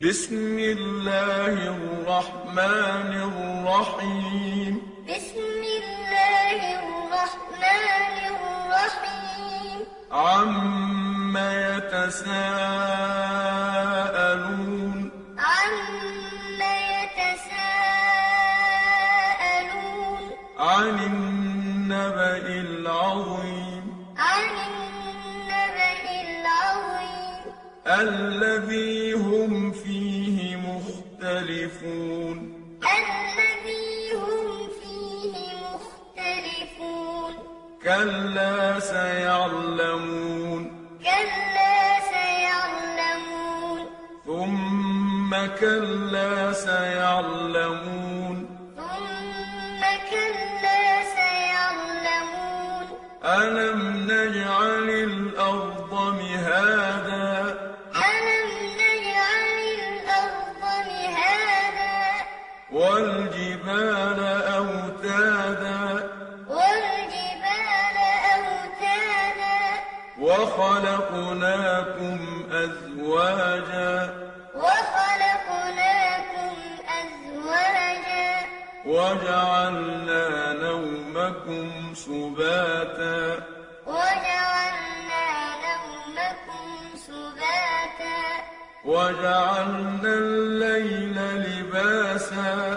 بسم الله الرحمن الرحيم. بسم الله الرحمن الرحيم. عم يتساءلون. عم يتساءلون. عن النبأ العظيم. عن النبأ العظيم. مختلفون الذي هم فيه مختلفون. كلا سيعلمون. كلا سيعلمون. ثم كلا سيعلمون. ثم كلا سيعلمون. ألم وخلقناكم أزواجا وخلقناكم أزواجا وجعلنا نومكم سباتا وجعلنا نومكم سباتا وجعلنا الليل لباسا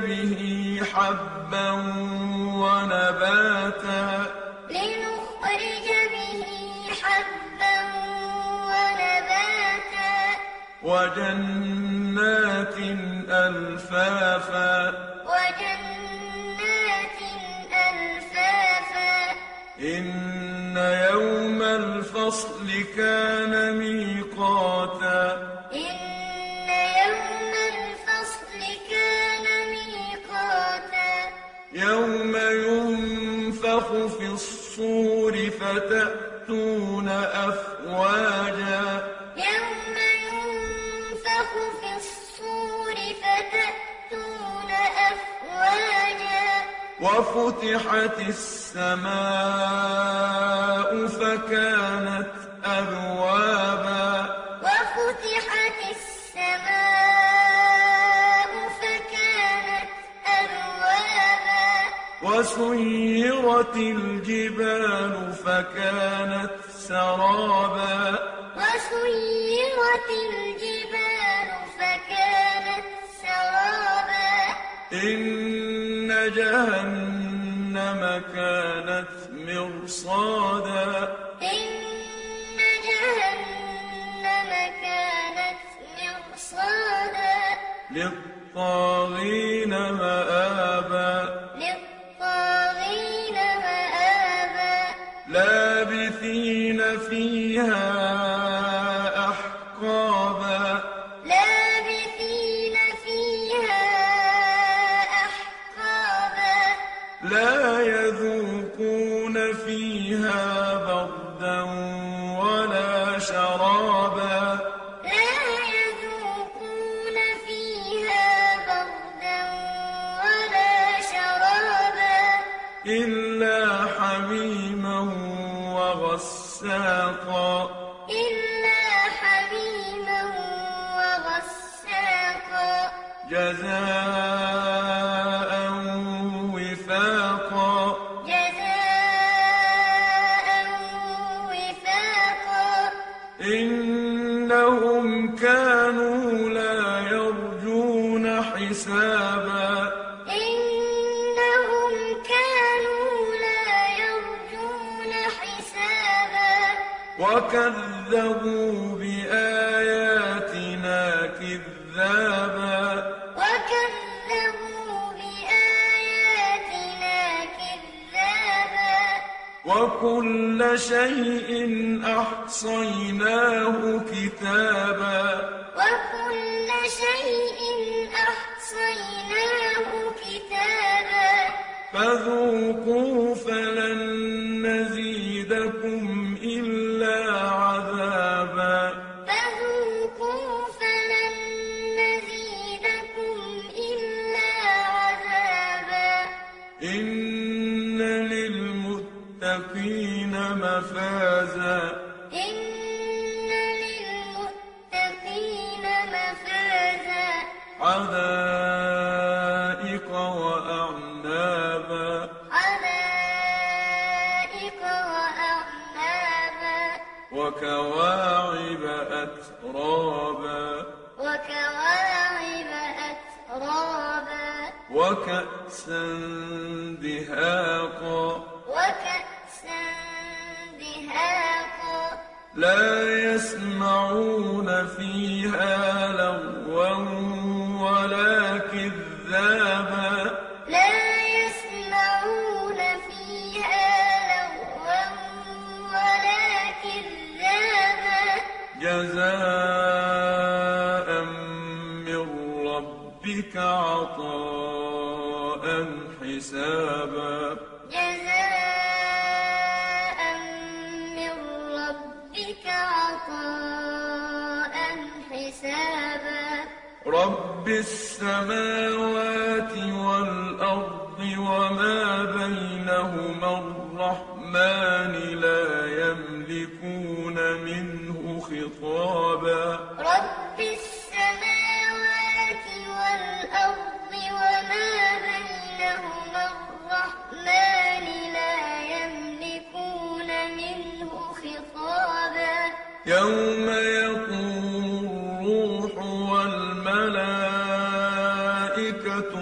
به حبا ونباتا. لنخرج به حبا ونباتا. وجنات ألفافا. وجنات ألفافا. إن يوم الفصل كان ميقاتا. في الصور فتأتون أفواجا. يوم ينفخ في الصور فتأتون أفواجا. وفتحت السماء فكانت أبوابا. وسيرت الجبال فكانت سرابا. وسيرت الجبال فكانت سرابا. إن جهنم كانت مرصادا. إن جهنم كانت مرصادا. للطاغين مآبا لا يذوقون فيها بردا ولا شرابا. لا يذوقون فيها بردا ولا شرابا. إلا حميما وغساقا. بآياتنا كذابا وكذبوا بآياتنا كذابا وكل شيء أحصيناه كتابا وكل شيء أحصيناه كتابا فذوقوا وكواعب أترابا. وكواعب أترابا. وكأسا دهاقا. وكأسا دهاقا. لا يسمعون فيها لغوا. جزاء من ربك عطاء حسابا. جزاء من ربك عطاء حسابا. رب السماوات والأرض وما بينهما الرحمن لا يوم يقوم الروح والملائكة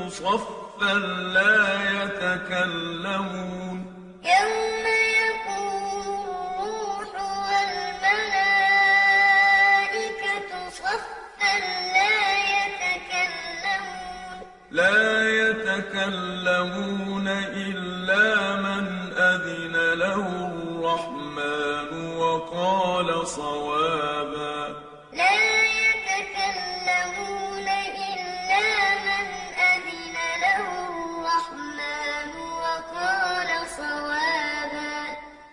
صفا لا يتكلمون. وقال صوابا. لا يتكلمون إلا من أذن له الرحمن وقال صوابا.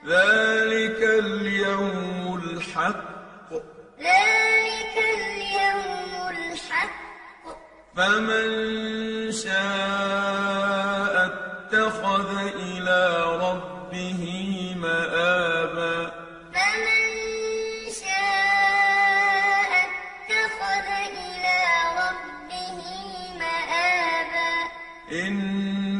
ذلك اليوم الحق. ذلك اليوم الحق. فمن شاء اتخذ إنا